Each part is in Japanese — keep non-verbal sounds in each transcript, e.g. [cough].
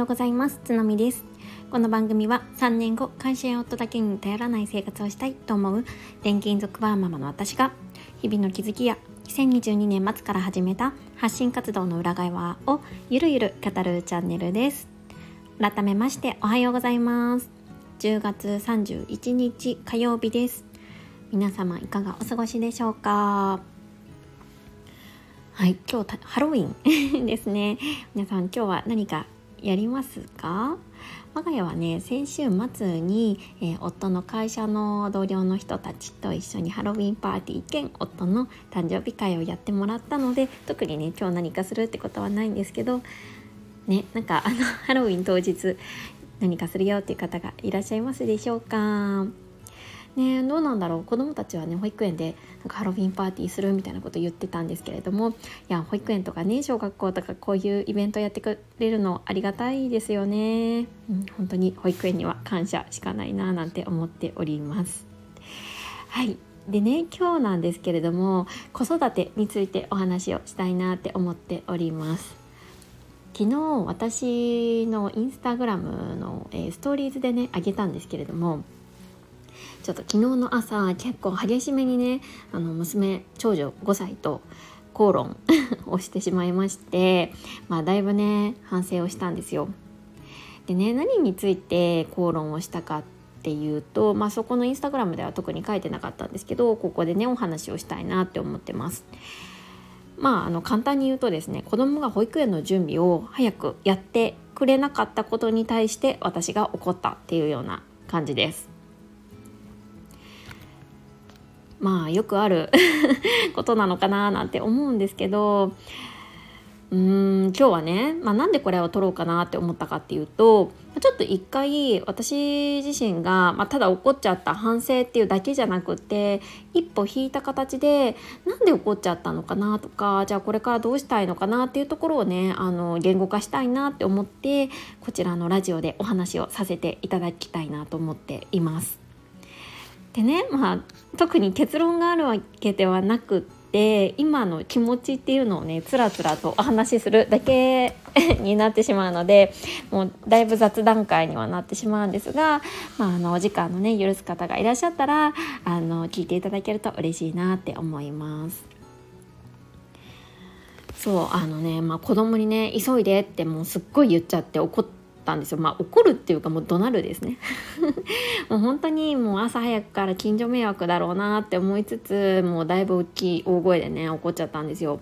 ようございます。つのみです。この番組は3年後会社や夫だけに頼らない生活をしたいと思う転勤族バーママの私が日々の気づきや2022年末から始めた発信活動の裏側をゆるゆる語るチャンネルです。改めましておはようございます。10月31日火曜日です。皆様いかがお過ごしでしょうか？はい今日ハロウィン [laughs] ですね。皆さん今日は何かやりますか？我が家はね先週末に、えー、夫の会社の同僚の人たちと一緒にハロウィンパーティー兼夫の誕生日会をやってもらったので特にね今日何かするってことはないんですけどねなんかあのハロウィン当日何かするよっていう方がいらっしゃいますでしょうか？ねどうなんだろう。子どもたちはね保育園でなんかハロウィンパーティーするみたいなこと言ってたんですけれどもいや保育園とかね小学校とかこういうイベントやってくれるのありがたいですよね、うん、本当に保育園には感謝しかないななんて思っております。はい。でね今日なんですけれども子育てについてお話をしたいなって思っております。昨日私のインスタグラムの、えー、ストーリーズでねあげたんですけれどもちょっと昨日の朝結構激しめにねあの娘長女5歳と口論 [laughs] をしてしまいましてまあだいぶね反省をしたんですよ。でね何について口論をしたかっていうと、まあ、そこのインスタグラムでは特に書いてなかったんですけどここでねお話をしたいなって思ってます。まあ、あの簡単に言うとですね子供が保育園の準備を早くやってくれなかったことに対して私が怒ったっていうような感じです。まあよくある [laughs] ことなのかななんて思うんですけどうーん今日はね、まあ、なんでこれを撮ろうかなって思ったかっていうとちょっと一回私自身が、まあ、ただ怒っちゃった反省っていうだけじゃなくて一歩引いた形でなんで怒っちゃったのかなとかじゃあこれからどうしたいのかなっていうところをねあの言語化したいなって思ってこちらのラジオでお話をさせていただきたいなと思っています。でねまあ特に結論があるわけではなくって今の気持ちっていうのをねつらつらとお話しするだけ [laughs] になってしまうのでもうだいぶ雑談会にはなってしまうんですが、まあ、あのお時間のね許す方がいらっしゃったらあの聞いていただけると嬉しいなって思います。そうあのね、まあ、子供にね急いでってもうすっごい言っちゃって怒ってたんですよ。まあ怒るっていうかもう怒鳴るですね。[laughs] もう本当にもう朝早くから近所迷惑だろうなって思いつつもうだいぶ大きい大声でね怒っちゃったんですよ。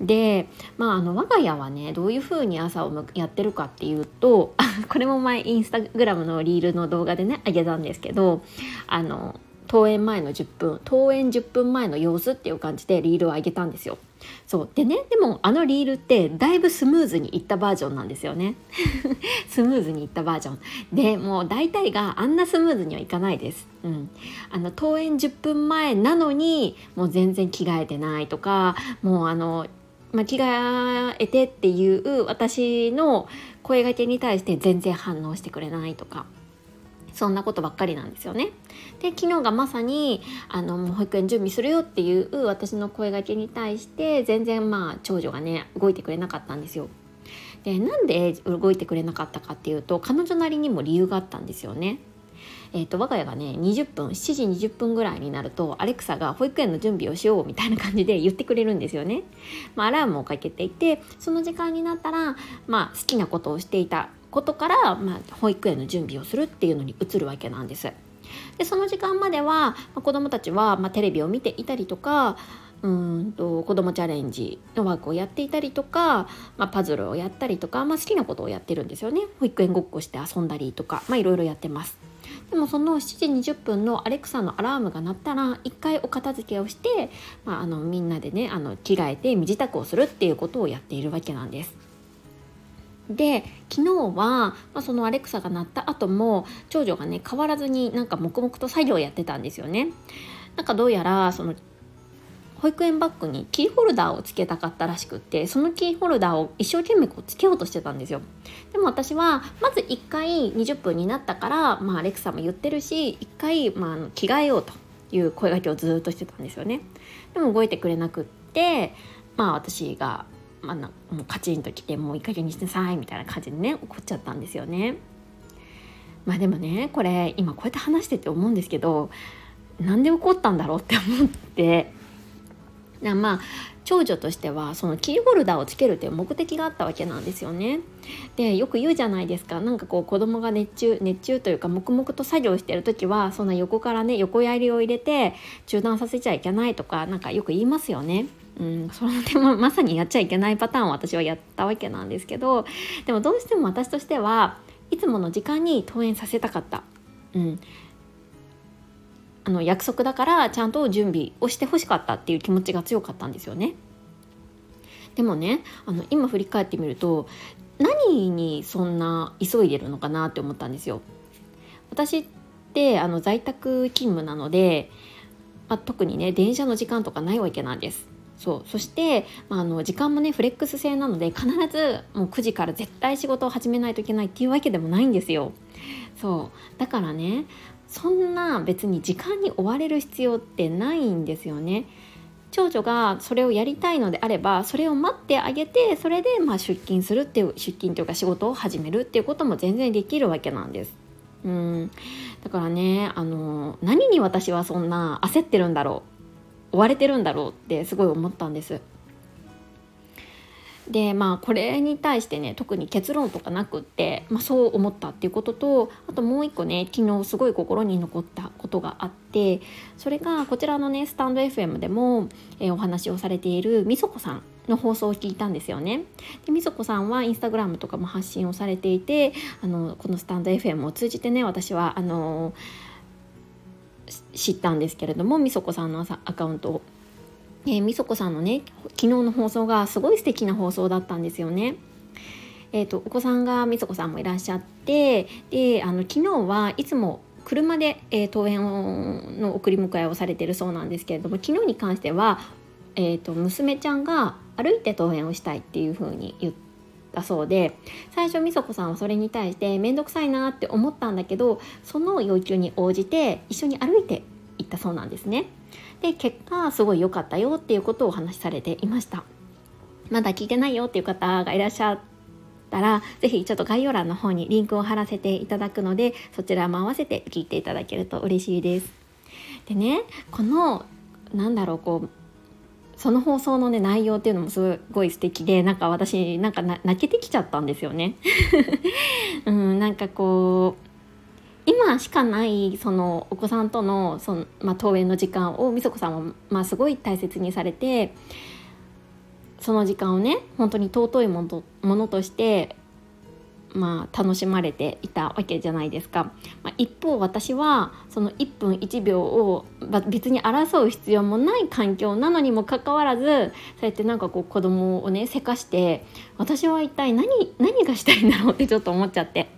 でまああの我が家はねどういう風に朝をやってるかっていうと [laughs] これも前インスタグラムのリールの動画でねあげたんですけどあの登園前の10分登園10分前の様子っていう感じでリールを上げたんですよ。そう。でねでもあのリールってだいぶスムーズにいったバージョンなんですよね。[laughs] スムーズにいったバージョン。でもう大体があんなスムーズにはいかないです、うん、あの登園10分前なのにもう全然着替えてないとかもうあのまあ、着替えてっていう私の声がけに対して全然反応してくれないとか。そんなことばっかりなんですよね。で昨日がまさにあのもう保育園準備するよっていう私の声がけに対して全然まあ長女がね動いてくれなかったんですよ。でなんで動いてくれなかったかっていうと彼女なりにも理由があったんですよね。えーと、我が家がね20分7時20分ぐらいになるとアレクサが保育園の準備をしようみたいな感じで言ってくれるんですよね。まあ、アラームをかけていてその時間になったら、まあ、好きなことをしていたことから、まあ、保育園の準備をするっていうのに移るわけなんです。でその時間までは、まあ、子どもたちは、まあ、テレビを見ていたりとかうんと子どもチャレンジのワークをやっていたりとか、まあ、パズルをやったりとか、まあ、好きなことをやってるんですよね保育園ごっこして遊んだりとか、まあ、いろいろやってます。でもその7時20分のアレクサのアラームが鳴ったら一回お片付けをして、まあ、あのみんなでねあの着替えて身支度をするっていうことをやっているわけなんです。で昨日は、まあ、そのアレクサが鳴った後も長女がね変わらずになんか黙々と作業をやってたんですよね。なんかどうやらその保育園バッグにキーホルダーをつけたかったらしくってそのキーホルダーを一生懸命こうつけようとしてたんですよでも私はまず1回20分になったから、まあ、アレクサも言ってるし1回、まあ、着替えようという声がけをずっとしてたんですよねでも動いてくれなくってまあ私がまあ、もうカチンときてもういい加減にしてさいみたいな感じでね怒っちゃったんですよね。まあでもねこれ今こうやって話してて思うんですけどなんで怒ったんだろうって思ってまあ長女としてはそのキーホルダーをつけるという目的があったわけなんですよね。でよく言うじゃないですかなんかこう子供が熱中熱中というか黙々と作業してる時はそんな横からね横槍を入れて中断させちゃいけないとかなんかよく言いますよね。うん、それでもまさにやっちゃいけないパターンを私はやったわけなんですけどでもどうしても私としてはいつもの時間に登園させたかった。うんあの約束だからちゃんと準備をしてほしかったっていう気持ちが強かったんですよね。でもねあの今振り返ってみると何にそんな急いでるのかなって思ったんですよ。私ってあの在宅勤務なので、まあ、特にね電車の時間とかないわけなんです。そうそして、まあ、あの時間もねフレックス制なので必ずもう9時から絶対仕事を始めないといけないっていうわけでもないんですよ。そうだからねそんな別に時間に追われる必要ってないんですよね。長女がそれをやりたいのであればそれを待ってあげてそれでまあ出勤するっていう出勤というか仕事を始めるっていうことも全然できるわけなんです。うんだからねあの何に私はそんな焦ってるんだろう追われてるんだろうってすごい思ったんです。でまあこれに対してね特に結論とかなくって、まあ、そう思ったっていうこととあともう一個ね昨日すごい心に残ったことがあってそれがこちらのねスタンド FM でも、えー、お話をされているみそこさんの放送を聞いたんですよね。でみそこさんはインスタグラムとかも発信をされていてあのこのスタンド FM を通じてね私はあの知ったんですけれどもみそこさんのアカウントをえー、みそこさんのね昨日の放送がすごい素敵な放送だったんですよね。えーと、お子さんがみそこさんもいらっしゃってであの昨日はいつも車で、えー、登園の送り迎えをされてるそうなんですけれども昨日に関しては、えーと、娘ちゃんが歩いて登園をしたいっていう風に言ったそうで最初みそこさんはそれに対して面倒くさいなって思ったんだけどその要求に応じて一緒に歩いて行ったそうなんですね。で結果すごい良かったよっていうことをお話しされていましたまだ聞いてないよっていう方がいらっしゃったら是非ちょっと概要欄の方にリンクを貼らせていただくのでそちらも合わせて聞いていただけると嬉しいですでねこのなんだろうこうその放送のね内容っていうのもすごい素敵でなんか私なんか泣けてきちゃったんですよね。[laughs] うんなんかこう今しかないそのお子さんとのその、まあ、登園の時間をみそこさんは、まあ、すごい大切にされてその時間をね本当に尊いものものとしてまあ、楽しまれていたわけじゃないですか、まあ、一方私はその1分1秒を別に争う必要もない環境なのにもかかわらずそうやってなんかこう子供をねせかして私は一体何何がしたいんだろうって [laughs] ちょっと思っちゃって。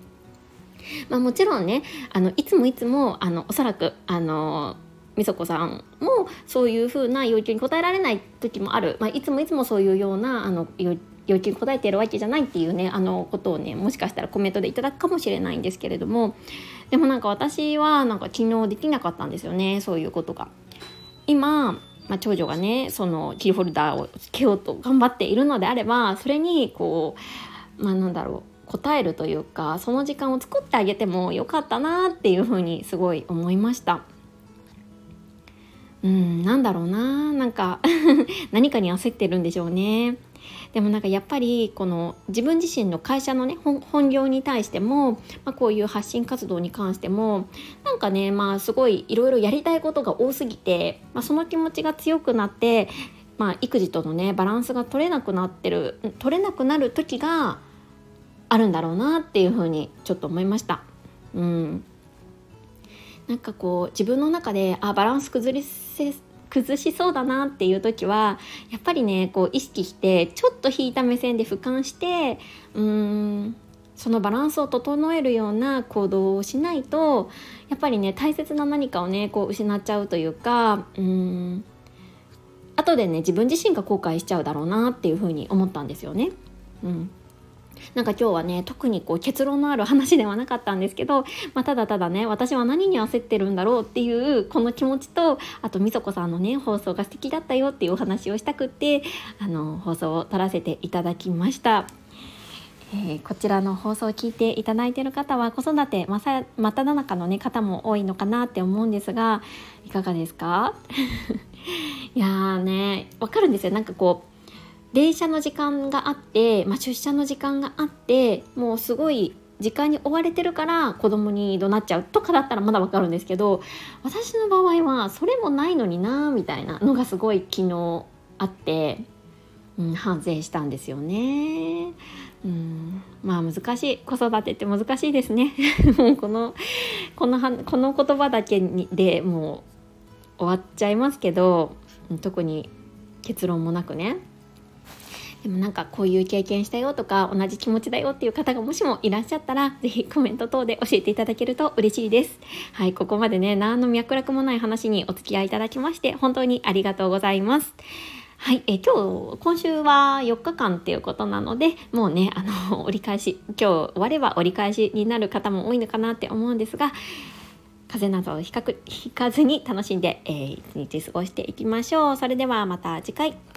まあ、もちろんねあのいつもいつもあのおそらくあのみそこさんもそういうふうな要求に応えられない時もある、まあ、いつもいつもそういうようなあの要求に応えてるわけじゃないっていうねあのことをねもしかしたらコメントでいただくかもしれないんですけれどもでもなんか私はなんか昨日できなかったんですよねそういうことが。今まあ、長女がねそのキーホルダーをつけようと頑張っているのであればそれにこうまあなんだろう答えるというかその時間を作ってあげてもよかったなっていうふうにすごい思いました。うんなんだろうななんか [laughs] 何かに焦ってるんでしょうね。でもなんかやっぱりこの自分自身の会社のね本業に対しても、まあ、こういう発信活動に関してもなんかねまあすごいいろいろやりたいことが多すぎて、まあ、その気持ちが強くなってまあ、育児とのねバランスが取れなくなってる取れなくなる時があるんだろうなっていうふうにちょっと思いました。うんなんかこう自分の中であバランス崩り崩しそうだなっていう時はやっぱりねこう意識してちょっと引いた目線で俯瞰してうーんそのバランスを整えるような行動をしないとやっぱりね大切な何かをねこう失っちゃうというかうん後でね自分自身が後悔しちゃうだろうなっていうふうに思ったんですよね。うんなんか今日はね特にこう結論のある話ではなかったんですけど、まあ、ただただね私は何に焦ってるんだろうっていうこの気持ちとあとみそこさんのね放送が素敵だったよっていうお話をしたくってあの放送を撮らせていただきました。えー、こちらの放送を聞いていただいている方は子育てまさ真っただ中の、ね、方も多いのかなって思うんですがいかがですか？[laughs] いやねわかるんですよなんかこう電車の時間があって、まあ、出社の時間があってもうすごい時間に追われてるから子供に怒鳴っちゃうとかだったらまだわかるんですけど私の場合はそれもないのになみたいなのがすごい昨日あって、うん、反省したんですよね。うん、まあ難しい。子育てって難しいですね。[laughs] もうこのこのこの言葉だけにでもう終わっちゃいますけど特に結論もなくね。でもなんかこういう経験したよとか同じ気持ちだよっていう方がもしもいらっしゃったら是非コメント等で教えていただけると嬉しいです。はい、ここまでね何の脈絡もない話にお付き合いいただきまして本当にありがとうございます。はい、え今日今週は4日間っていうことなのでもうねあの [laughs] 折り返し今日終われば折り返しになる方も多いのかなって思うんですが風邪などをひかずに楽しんで、えー、一日過ごしていきましょう。それではまた次回。